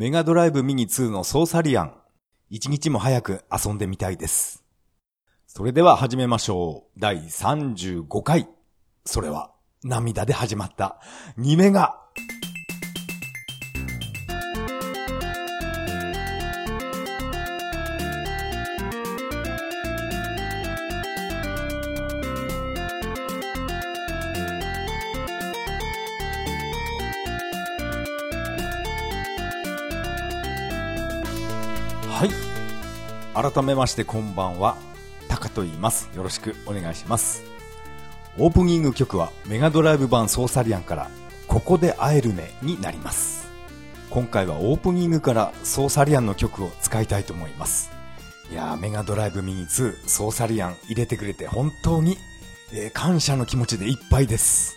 メガドライブミニ2のソーサリアン。一日も早く遊んでみたいです。それでは始めましょう。第35回。それは、涙で始まった、2メガ。改めましてこんばんは。タカと言います。よろしくお願いします。オープニング曲はメガドライブ版ソーサリアンからここで会えるねになります。今回はオープニングからソーサリアンの曲を使いたいと思います。いやー、メガドライブミニ2ソーサリアン入れてくれて本当に、えー感謝の気持ちでいっぱいです。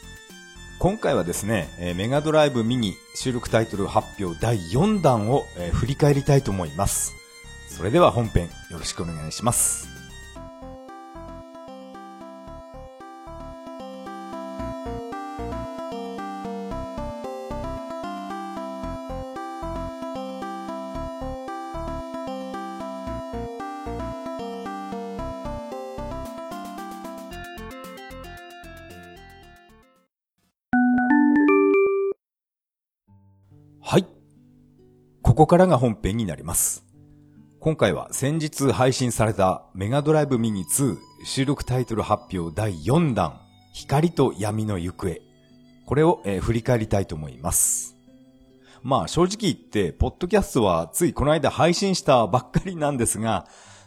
今回はですね、えーメガドライブミニ収録タイトル発表第4弾を、えー振り返りたいと思います。それでは本編よろしくお願いします。はい。ここからが本編になります。今回は先日配信されたメガドライブミニ2収録タイトル発表第4弾光と闇の行方。これを、えー振り返りたいと思います。まあ正直言って、ポッドキャストはついこの間配信したばっかりなんですが、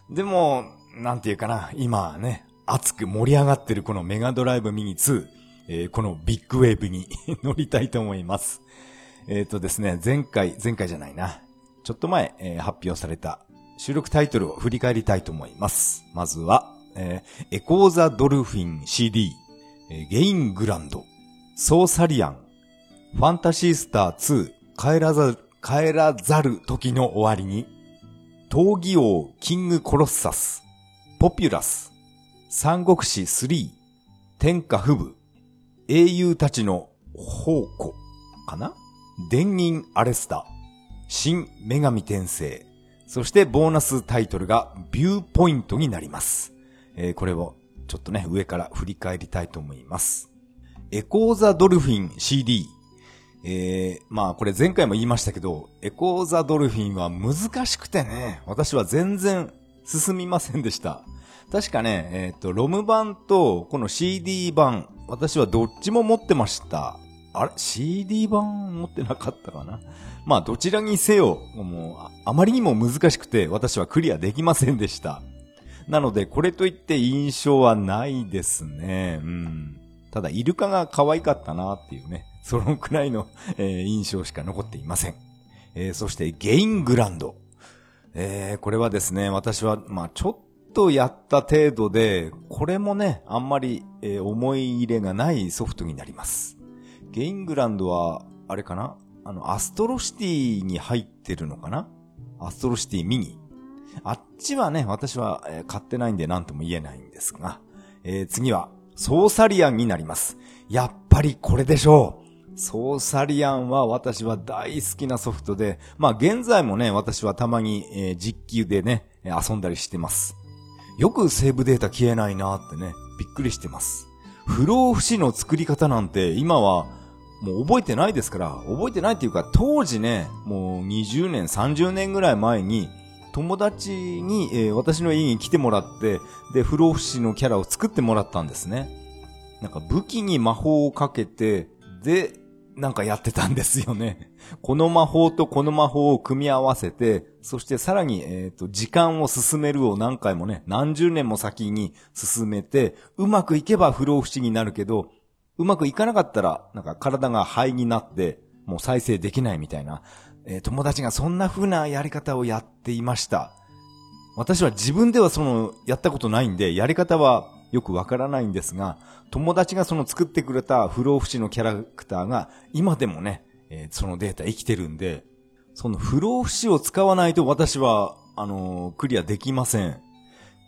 でも、なんていうかな、今ね、熱く盛り上がってるこのメガドライブミニ2、えーこのビッグウェーブに 乗りたいと思います。えっ、とですね、前回、前回じゃないな。ちょっと前、えー発表された収録タイトルを振り返りたいと思います。まずは、えーエコーザドルフィン CD、えーゲイングランド、ソーサリアン、ファンタシースター2、帰らざる、帰らざる時の終わりに、闘技王キングコロッサス、ポピュラス、三国志3、天下不武、英雄たちの宝庫かな？電銀アレスタ、新女神転生、そしてボーナスタイトルがビューポイントになります。えーこれをちょっとね、上から振り返りたいと思います。エコーザドルフィン CD。えー、まあこれ前回も言いましたけど、エコーザドルフィンは難しくてね、私は全然進みませんでした。確かね、えっ、と、ロム版とこの CD 版、私はどっちも持ってました。あれ ?CD 版持ってなかったかな？まあどちらにせよ、もうあまりにも難しくて私はクリアできませんでした。なのでこれといって印象はないですね。うん。ただイルカが可愛かったなっていうね、そのくらいの、えー印象しか残っていません。えーそしてゲイングランド。えーこれはですね、私は、まあちょっとやった程度で、これもね、あんまり、えー思い入れがないソフトになります。ゲイングランドは、あれかな？あの、アストロシティに入ってるのかな？アストロシティミニ。あっちはね、私は、え買ってないんで何とも言えないんですが、えー次は、ソーサリアンになります。やっぱりこれでしょう。ソーサリアンは私は大好きなソフトで、まあ現在もね、私はたまに、えー実機でね、遊んだりしてます。よくセーブデータ消えないなーってね、びっくりしてます。不老不死の作り方なんて今はもう覚えてないですから、覚えてないっていうか当時ね、もう20年、30年ぐらい前に友達に、えー私の家に来てもらって、で、不老不死のキャラを作ってもらったんですね。なんか武器に魔法をかけて、で、なんかやってたんですよね。この魔法とこの魔法を組み合わせて、そしてさらに、えっ、と、時間を進めるを何回もね、何十年も先に進めて、うまくいけば不老不死になるけど、うまくいかなかったら、なんか体が灰になって、もう再生できないみたいな、えー友達がそんな風なやり方をやっていました。私は自分ではその、やったことないんで、やり方はよくわからないんですが、友達がその作ってくれた不老不死のキャラクターが、今でもね、えーそのデータ生きてるんで、その不老不死を使わないと私は、あのークリアできません。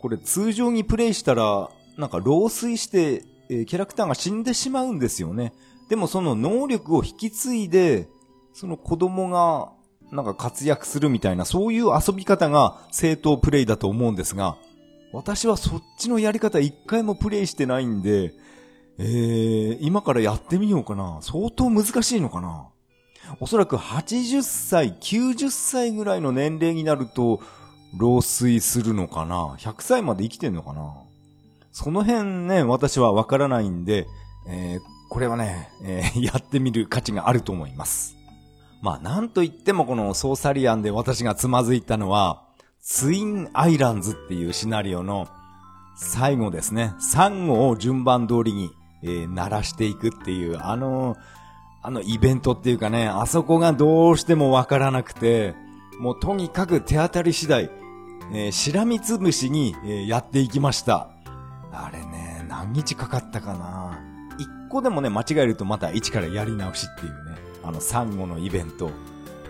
これ通常にプレイしたら、なんか老衰して、えーキャラクターが死んでしまうんですよね。でもその能力を引き継いで、その子供が、なんか活躍するみたいな、そういう遊び方が正当プレイだと思うんですが、私はそっちのやり方一回もプレイしてないんで、えー、今からやってみようかな。相当難しいのかな。おそらく80歳、90歳ぐらいの年齢になると、老衰するのかな ?100 歳まで生きてんのかなその辺ね、私はわからないんで、えー、これはね、えー、やってみる価値があると思います。まあ、なんと言ってもこのソーサリアンで私がつまずいたのは、ツインアイランズっていうシナリオの最後ですね。サンゴを順番通りに、えー、鳴らしていくっていう、あの、あのイベントっていうかね、あそこがどうしてもわからなくて、もうとにかく手当たり次第、えー、しらみつぶしに、えー、やっていきました。あれね、何日かかったかな。一個でもね、間違えるとまた一からやり直しっていうね、あのサンゴのイベント。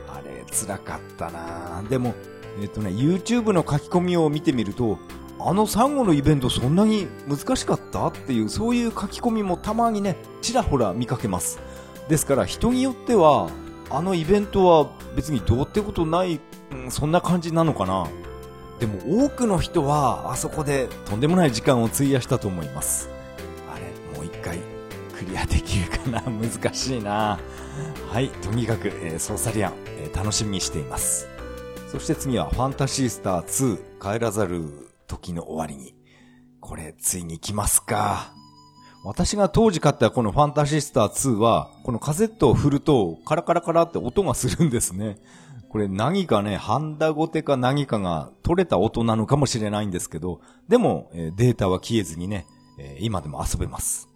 あれ、辛かったなでも、えっ、とね、YouTube の書き込みを見てみると、あのサンゴのイベントそんなに難しかったっていう、そういう書き込みもたまにね、ちらほら見かけます。ですから人によっては、あのイベントは別にどうってことない、うん、そんな感じなのかな。でも多くの人はあそこでとんでもない時間を費やしたと思います。あれ、もう一回クリアできるかな？難しいなはい、とにかく、えー、ソーサリアン、えー、楽しみにしています。そして次はファンタシースター2帰らざる時の終わりに。これついに来ますか。私が当時買ったこのファンタシースター2は、このカセットを振るとカラカラカラって音がするんですね。これ何かね、ハンダゴテか何かが取れた音なのかもしれないんですけど、でも、えデータは消えずにね、え今でも遊べます。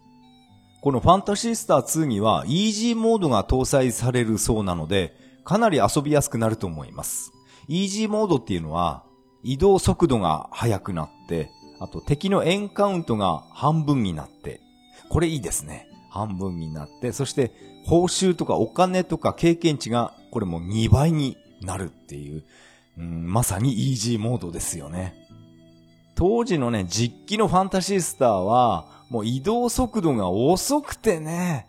このファンタシースター2にはイージーモードが搭載されるそうなので、かなり遊びやすくなると思います。イージーモードっていうのは、移動速度が速くなって、あと敵のエンカウントが半分になって、これいいですね。半分になって、そして報酬とかお金とか経験値がこれも2倍になるっていう、うん、まさにイージーモードですよね。当時のね、実機のファンタシースターは、もう移動速度が遅くてね、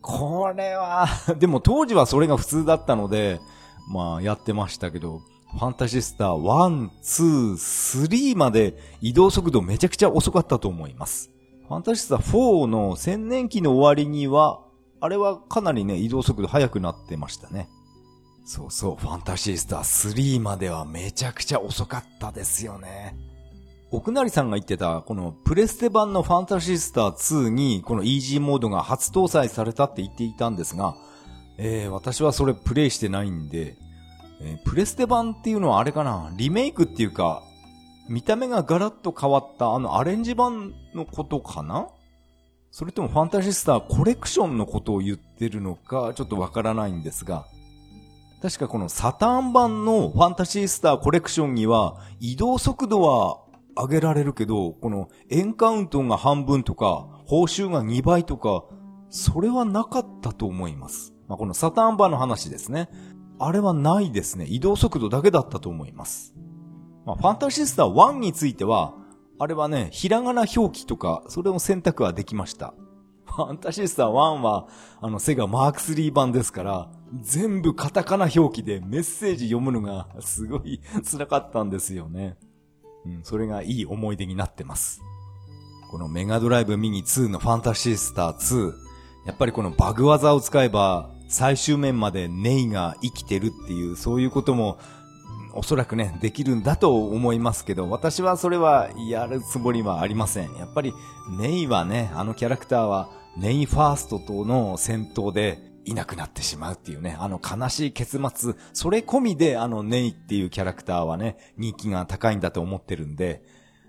これは でも当時はそれが普通だったので、まあやってましたけど、ファンタシースター1、2、3まで移動速度めちゃくちゃ遅かったと思います。ファンタシースター4の千年期の終わりには、あれはかなりね、移動速度速くなってましたね。そうそう、ファンタシースター3まではめちゃくちゃ遅かったですよね。奥成さんが言ってた、このプレステ版のファンタシースター2に、このイージーモードが初搭載されたって言っていたんですが、えー、私はそれプレイしてないんで、えー、プレステ版っていうのはあれかなリメイクっていうか、見た目がガラッと変わったあのアレンジ版のことかな？それともファンタジスターコレクションのことを言ってるのか、ちょっとわからないんですが、確かこのサターン版のファンタシースターコレクションには移動速度は上げられるけど、このエンカウントが半分とか、報酬が2倍とか、それはなかったと思います。まあ、このサターン版の話ですね。あれはないですね。移動速度だけだったと思います。まあ、ファンタシースター1については、あれはね、ひらがな表記とか、それを選択はできました。ファンタシースター1は、あの、セガマーク3版ですから、全部カタカナ表記でメッセージ読むのがすごい辛かったんですよね。うん、それがいい思い出になってます。このメガドライブミニ2のファンタシースター2、やっぱりこのバグ技を使えば、最終面までネイが生きてるっていう、そういうことも、おそらくね、できるんだと思いますけど、私はそれはやるつもりはありません。やっぱり、ネイはね、あのキャラクターは、ネイファーストとの戦闘でいなくなってしまうっていうね、あの悲しい結末、それ込みであのネイっていうキャラクターはね、人気が高いんだと思ってるんで、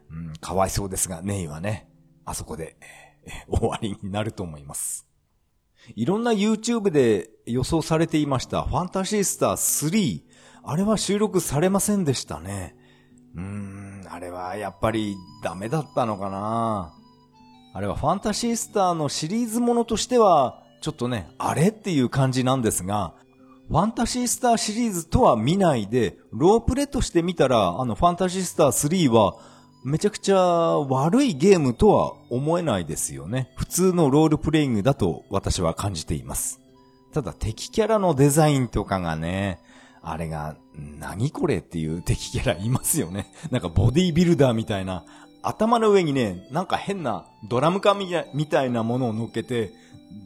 うん、かわいそうですが、ネイはね、あそこで、え終わりになると思います。いろんな YouTube で予想されていましたファンタシースター3。あれは収録されませんでしたね。うーん、あれはやっぱりダメだったのかなあれはファンタシースターのシリーズものとしては、ちょっとね、あれっていう感じなんですが、ファンタシースターシリーズとは見ないで、ロープレとして見たら、あのファンタシースター3は、めちゃくちゃ悪いゲームとは思えないですよね。普通のロールプレイングだと私は感じています。ただ敵キャラのデザインとかがね、あれが、何これっていう敵キャラいますよね。なんかボディービルダーみたいな、頭の上にね、なんか変なドラム缶みたいなものを乗っけて、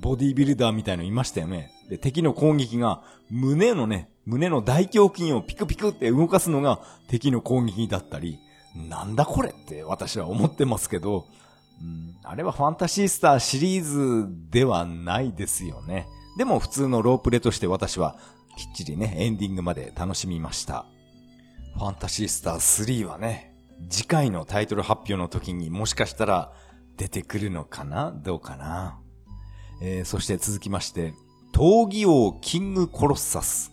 ボディービルダーみたいのいましたよね。で、敵の攻撃が胸のね、胸の大胸筋をピクピクって動かすのが敵の攻撃だったり、なんだこれって私は思ってますけど、うん、あれはファンタシースターシリーズではないですよね。でも普通のロープレとして私はきっちりね、エンディングまで楽しみました。ファンタシースター3はね、次回のタイトル発表の時にもしかしたら出てくるのかな？どうかな？えー、そして続きまして、闘技王キングコロッサス。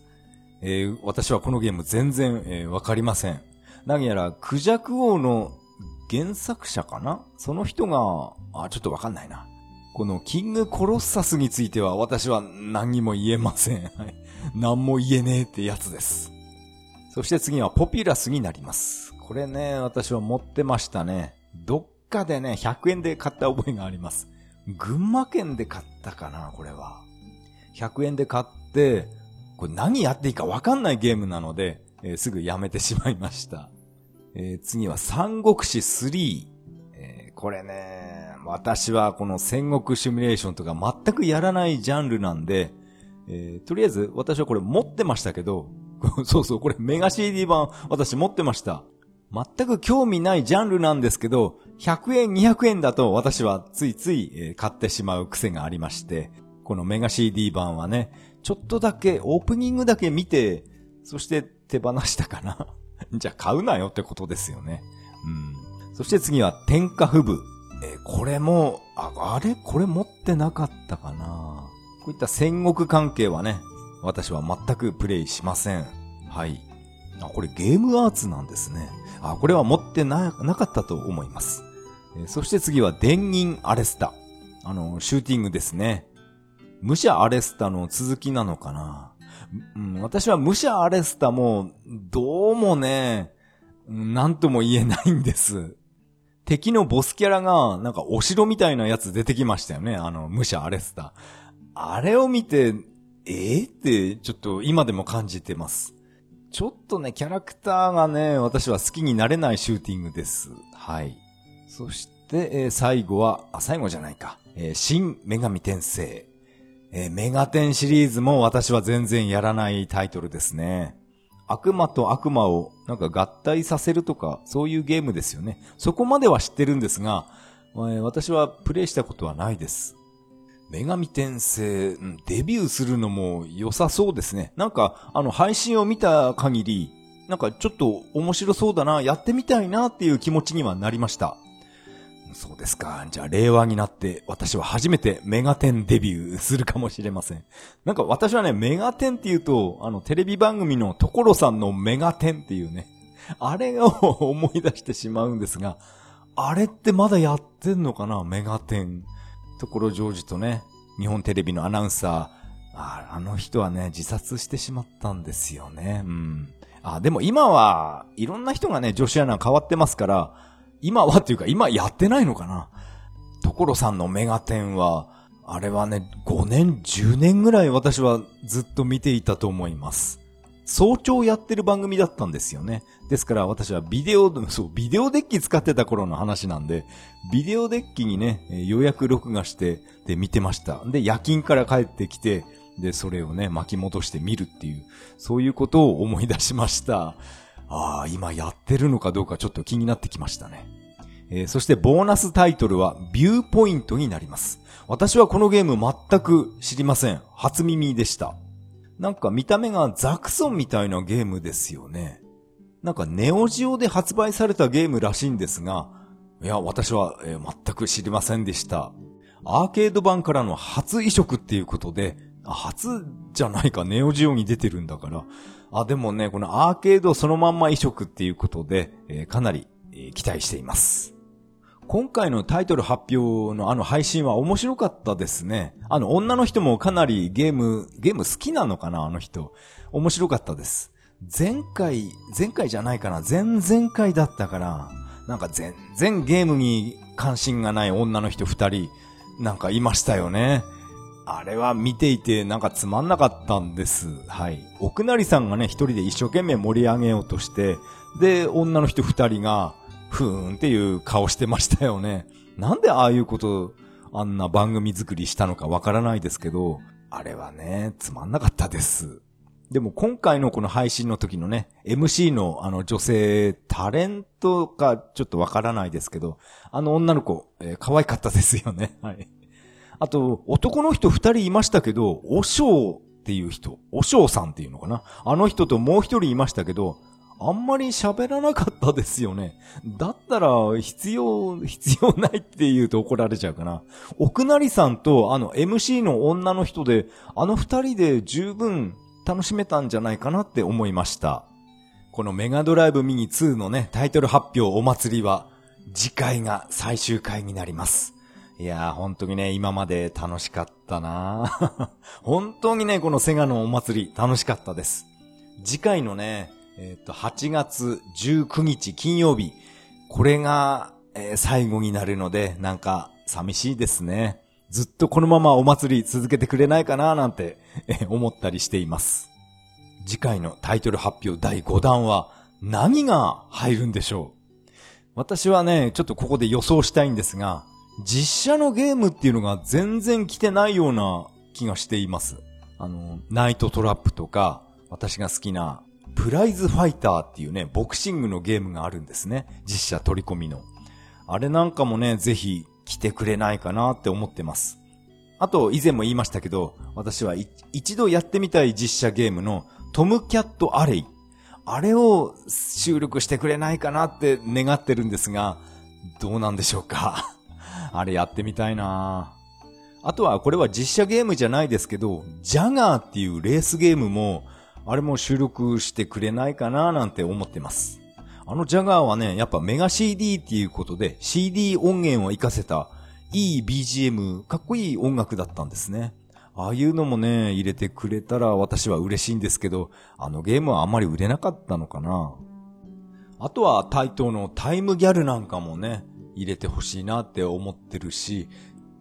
えー、私はこのゲーム全然、えー、わかりません。何やら、クジャク王の原作者かな？その人が、あ、ちょっとわかんないな。このキングコロッサスについては私は何にも言えません。何も言えねえってやつです。そして次はポピュラスになります。これね、私は持ってましたね。どっかでね、100円で買った覚えがあります。群馬県で買ったかな、これは。100円で買って、これ何やっていいかわかんないゲームなので、えー、すぐやめてしまいました。えー、次は三国志3。えー、これね、私はこの戦国シミュレーションとか全くやらないジャンルなんで、えー、とりあえず私はこれ持ってましたけど、そうそう、これメガ CD 版私持ってました。全く興味ないジャンルなんですけど、100円、200円だと私はついつい買ってしまう癖がありまして、このメガ CD 版はね、ちょっとだけ、オープニングだけ見て、そして手放したかな。じゃあ買うなよってことですよね。うん。そして次は天下不部。えー、これも、あ、あれ？これ持ってなかったかなこういった戦国関係はね、私は全くプレイしません。はい。あ、これゲームアーツなんですね。あ、これは持ってな、なかったと思います。そして次は電銀アレスタ。あの、シューティングですね。武者アレスタの続きなのかな、うん、私は武者アレスタも、どうもね、なんとも言えないんです。敵のボスキャラが、なんかお城みたいなやつ出てきましたよね。あの、武者アレスタ。あれを見て、えー、って、ちょっと今でも感じてます。ちょっとね、キャラクターがね、私は好きになれないシューティングです。はい。そして、えー、最後は、あ、最後じゃないか。えー、新女神転生。えー、メガテンシリーズも私は全然やらないタイトルですね。悪魔と悪魔をなんか合体させるとか、そういうゲームですよね。そこまでは知ってるんですが、えー、私はプレイしたことはないです。女神転生、デビューするのも良さそうですね。なんか、あの、配信を見た限り、なんかちょっと面白そうだな、やってみたいなっていう気持ちにはなりました。そうですか。じゃあ、令和になって、私は初めてメガテンデビューするかもしれません。なんか私はね、メガテンって言うと、あの、テレビ番組の所さんのメガテンっていうね、あれを思い出してしまうんですが、あれってまだやってんのかなメガテン。所ジョージとね、日本テレビのアナウンサー、ああの人はね、自殺してしまったんですよね。うん。あ、でも今は、いろんな人がね、女子アナ変わってますから、今はっていうか、今やってないのかな所さんのメガテンは、あれはね、5年、10年ぐらい私はずっと見ていたと思います。早朝やってる番組だったんですよね。ですから私はビデオ、そう、ビデオデッキ使ってた頃の話なんで、ビデオデッキにね、予約録画して、で、見てました。で、夜勤から帰ってきて、で、それをね、巻き戻して見るっていう、そういうことを思い出しました。ああ、今やってるのかどうかちょっと気になってきましたね。えー、そしてボーナスタイトルはビューポイントになります。私はこのゲーム全く知りません。初耳でした。なんか見た目がザクソンみたいなゲームですよね。なんかネオジオで発売されたゲームらしいんですが、いや、私は、えー、全く知りませんでした。アーケード版からの初移植っていうことで、初じゃないか、ネオジオに出てるんだから。あ、でもね、このアーケードそのまんま移植っていうことで、えー、かなり、えー、期待しています。今回のタイトル発表のあの配信は面白かったですね。あの女の人もかなりゲーム、ゲーム好きなのかなあの人。面白かったです。前回、前回じゃないかな前々回だったから、なんか全然ゲームに関心がない女の人二人、なんかいましたよね。あれは見ていてなんかつまんなかったんです。はい。奥成さんがね、一人で一生懸命盛り上げようとして、で、女の人二人が、ふーんっていう顔してましたよね。なんでああいうこと、あんな番組作りしたのかわからないですけど、あれはね、つまんなかったです。でも今回のこの配信の時のね、MC のあの女性、タレントかちょっとわからないですけど、あの女の子、えー、可愛かったですよね。はい。あと、男の人二人いましたけど、おしょうっていう人、おしょうさんっていうのかなあの人ともう一人いましたけど、あんまり喋らなかったですよね。だったら、必要、必要ないって言うと怒られちゃうかな。奥成さんとあの MC の女の人で、あの二人で十分楽しめたんじゃないかなって思いました。このメガドライブミニ2のね、タイトル発表お祭りは、次回が最終回になります。いやー、本当にね、今まで楽しかったな 本当にね、このセガのお祭り楽しかったです。次回のね、えっ、と、8月19日金曜日、これが、えー、最後になるので、なんか寂しいですね。ずっとこのままお祭り続けてくれないかななんて、え思ったりしています。次回のタイトル発表第5弾は何が入るんでしょう私はね、ちょっとここで予想したいんですが、実写のゲームっていうのが全然来てないような気がしています。あの、ナイトトラップとか、私が好きなプライズファイターっていうね、ボクシングのゲームがあるんですね。実写取り込みの。あれなんかもね、ぜひ来てくれないかなって思ってます。あと、以前も言いましたけど、私は一度やってみたい実写ゲームのトムキャットアレイ。あれを収録してくれないかなって願ってるんですが、どうなんでしょうか？あれやってみたいなあとはこれは実写ゲームじゃないですけど、ジャガーっていうレースゲームも、あれも収録してくれないかななんて思ってます。あのジャガーはね、やっぱメガ CD っていうことで CD 音源を活かせたいい BGM、かっこいい音楽だったんですね。ああいうのもね、入れてくれたら私は嬉しいんですけど、あのゲームはあんまり売れなかったのかな。あとは対等のタイムギャルなんかもね、入れてほしいなって思ってるし、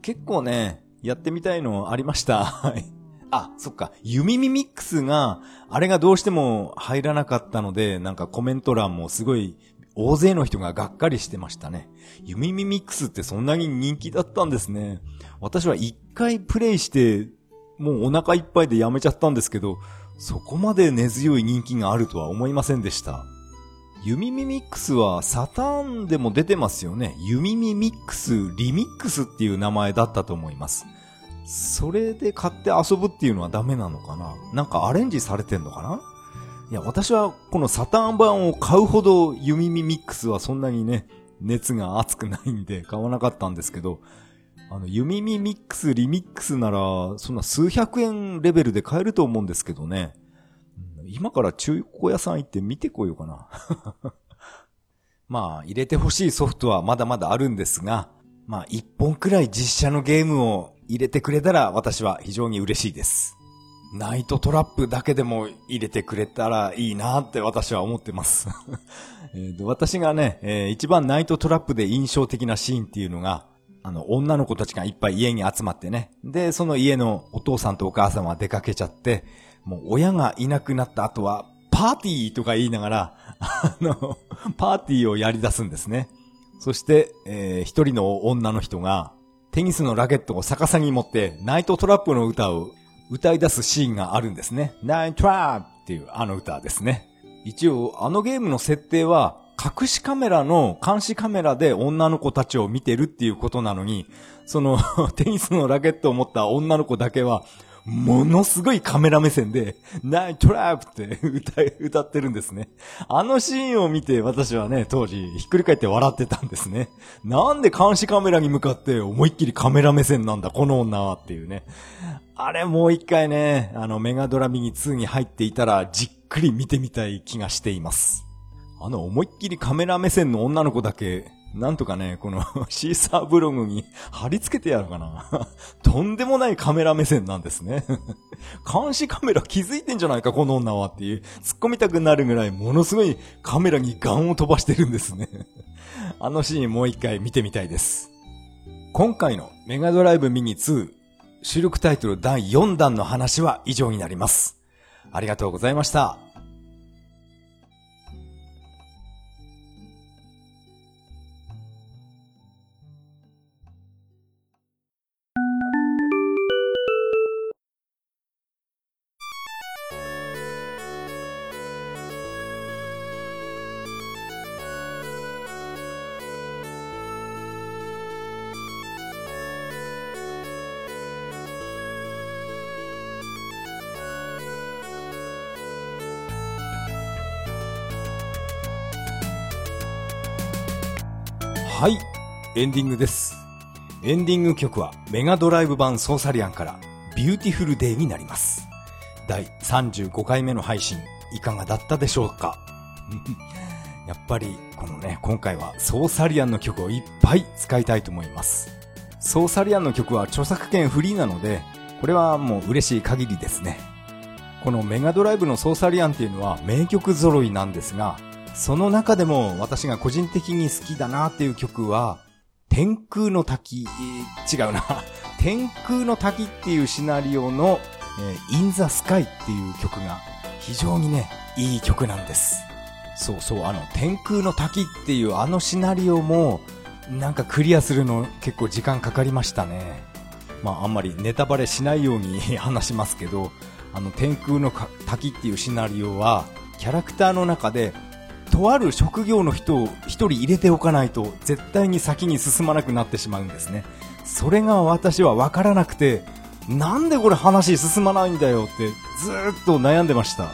結構ね、やってみたいのありました。あ、そっか。ユミミミックスが、あれがどうしても入らなかったので、なんかコメント欄もすごい大勢の人ががっかりしてましたね。ユミミミックスってそんなに人気だったんですね。私は一回プレイして、もうお腹いっぱいでやめちゃったんですけど、そこまで根強い人気があるとは思いませんでした。ユミミミックスはサターンでも出てますよね。ユミミミックスリミックスっていう名前だったと思います。それで買って遊ぶっていうのはダメなのかな？なんかアレンジされてんのかな？いや、私はこのサターン版を買うほどユミミミックスはそんなにね、熱が熱くないんで 買わなかったんですけど、あの、ユミミミックス、リミックスなら、そんな数百円レベルで買えると思うんですけどね。今から中古屋さん行って見てこようかな。まあ、入れてほしいソフトはまだまだあるんですが、まあ、一本くらい実写のゲームを入れてくれたら私は非常に嬉しいです。ナイトトラップだけでも入れてくれたらいいなって私は思ってます 私がね、えー、一番ナイトトラップで印象的なシーンっていうのが、あの、女の子たちがいっぱい家に集まってね。で、その家のお父さんとお母さんは出かけちゃって、もう親がいなくなった後は、パーティーとか言いながら、あの、パーティーをやり出すんですね。そして、えー、一人の女の人が、テニスのラケットを逆さに持って、ナイトトラップの歌を歌い出すシーンがあるんですね。ナイトトラップっていうあの歌ですね。一応、あのゲームの設定は、隠しカメラの監視カメラで女の子たちを見てるっていうことなのに、その テニスのラケットを持った女の子だけは、ものすごいカメラ目線で、ナイトラップって歌、歌ってるんですね。あのシーンを見て私はね、当時ひっくり返って笑ってたんですね。なんで監視カメラに向かって思いっきりカメラ目線なんだ、この女はっていうね。あれもう一回ね、あのメガドラミニ2に入っていたらじっくり見てみたい気がしています。あの思いっきりカメラ目線の女の子だけなんとかね、この シーサーブログに貼り付けてやるかな。とんでもないカメラ目線なんですね。監視カメラ気づいてんじゃないか、この女はっていう、突っ込みたくなるぐらいものすごいカメラにガンを飛ばしてるんですね。あのシーンもう一回見てみたいです。今回のメガドライブミニ2、収録タイトル第4弾の話は以上になります。ありがとうございました。はい、エンディングです。エンディング曲はメガドライブ版ソーサリアンから Beautiful Day になります。第35回目の配信、いかがだったでしょうか？やっぱり、このね、今回はソーサリアンの曲をいっぱい使いたいと思います。ソーサリアンの曲は著作権フリーなので、これはもう嬉しい限りですね。このメガドライブのソーサリアンっていうのは名曲揃いなんですが、その中でも私が個人的に好きだなっていう曲は、天空の滝、違うな。天空の滝っていうシナリオの、えー、In the Sky っていう曲が非常にね、いい曲なんです。そうそう、あの、天空の滝っていうあのシナリオも、なんかクリアするの結構時間かかりましたね。まああんまりネタバレしないように 話しますけど、あの天空の滝っていうシナリオは、キャラクターの中でとある職業の人を1人入れておかないと絶対に先に進まなくなってしまうんですね。それが私は分からなくてなんでこれ話進まないんだよってずっと悩んでました。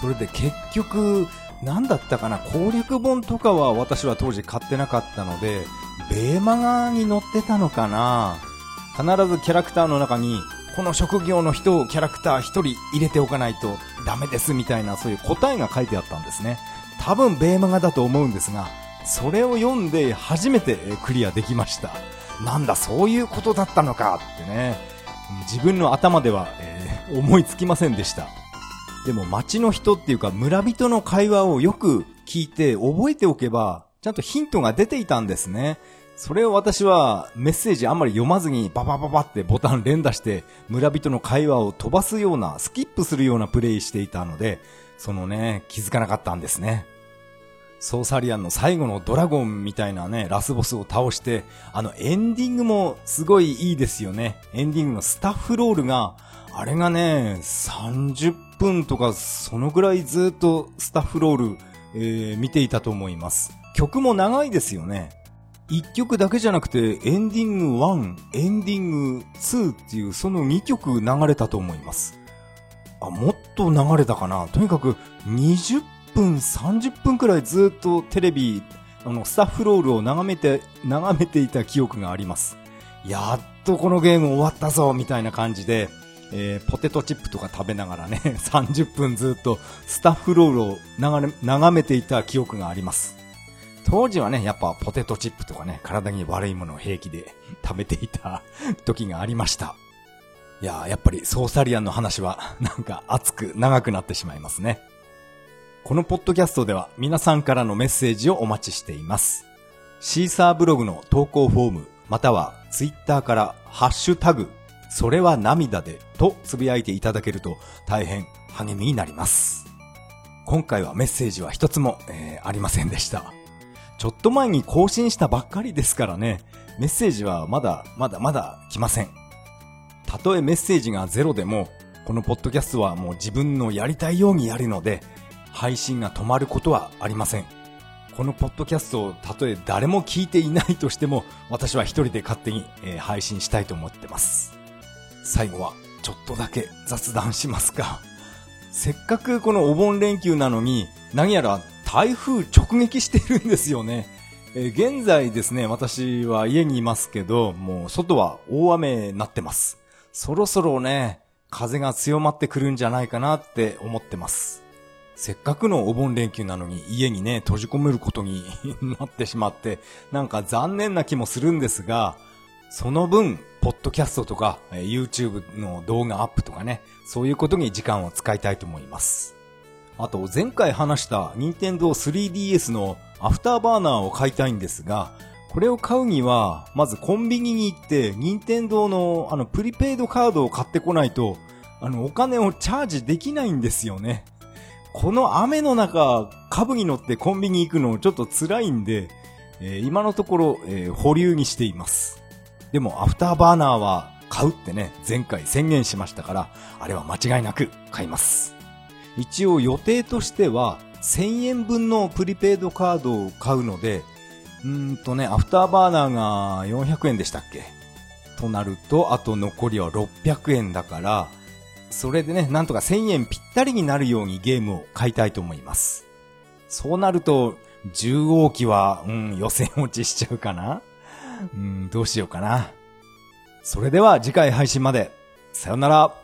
それで結局何だったかな攻略本とかは私は当時買ってなかったのでベーマガに載ってたのかな。必ずキャラクターの中にこの職業の人をキャラクター1人入れておかないとダメですみたいなそういう答えが書いてあったんですね。多分ベーマガだと思うんですが、それを読んで初めてクリアできました。なんだ、そういうことだったのかってね、自分の頭では、えー、思いつきませんでした。でも街の人っていうか村人の会話をよく聞いて覚えておけば、ちゃんとヒントが出ていたんですね。それを私はメッセージあんまり読まずにババババってボタン連打して村人の会話を飛ばすような、スキップするようなプレイしていたので、そのね、気づかなかったんですね。ソーサリアンの最後のドラゴンみたいなね、ラスボスを倒して、あのエンディングもすごいいいですよね。エンディングのスタッフロールが、あれがね、30分とかそのぐらいずっとスタッフロール、えー、見ていたと思います。曲も長いですよね。1曲だけじゃなくて、エンディング1、エンディング2っていうその2曲流れたと思います。あ、もっと流れたかな。とにかく20分、30分くらいずっとテレビ、あの、スタッフロールを眺めて、眺めていた記憶があります。やっとこのゲーム終わったぞみたいな感じで、えー、ポテトチップとか食べながらね、30分ずっとスタッフロールを眺めていた記憶があります。当時はね、やっぱポテトチップとかね、体に悪いものを平気で食べていた時がありました。いややっぱりソーサリアンの話は なんか熱く長くなってしまいますね。このポッドキャストでは皆さんからのメッセージをお待ちしています。シーサーブログの投稿フォーム、またはツイッターからハッシュタグ、それは涙でとつぶやいていただけると大変励みになります。今回はメッセージは一つも、えー、ありませんでした。ちょっと前に更新したばっかりですからね、メッセージはまだまだまだ来ません。たとえメッセージがゼロでも、このポッドキャストはもう自分のやりたいようにやるので、配信が止まることはありません。このポッドキャストをたとえ誰も聞いていないとしても、私は一人で勝手に、え、配信したいと思ってます。最後はちょっとだけ雑談しますか。せっかくこのお盆連休なのに、何やら台風直撃してるんですよね。えー、現在ですね、私は家にいますけど、もう外は大雨になってます。そろそろね、風が強まってくるんじゃないかなって思ってます。せっかくのお盆連休なのに家にね、閉じ込めることになってしまって、なんか残念な気もするんですが、その分、ポッドキャストとか、YouTube の動画アップとかね、そういうことに時間を使いたいと思います。あと、前回話した Nintendo 3DS のアフターバーナーを買いたいんですが、これを買うには、まずコンビニに行って、任天堂のあの、プリペイドカードを買ってこないと、あの、お金をチャージできないんですよね。この雨の中、カブに乗ってコンビニ行くのちょっと辛いんで、えー、今のところ、えー、保留にしています。でも、アフターバーナーは買うってね、前回宣言しましたから、あれは間違いなく買います。一応予定としては、1000円分のプリペイドカードを買うので、うんとね、アフターバーナーが400円でしたっけ？となると、あと残りは600円だから、それでね、なんとか1000円ぴったりになるようにゲームを買いたいと思います。そうなると、10号機は、うん、予選落ちしちゃうかな？うん、どうしようかな。それでは次回配信まで。さよなら。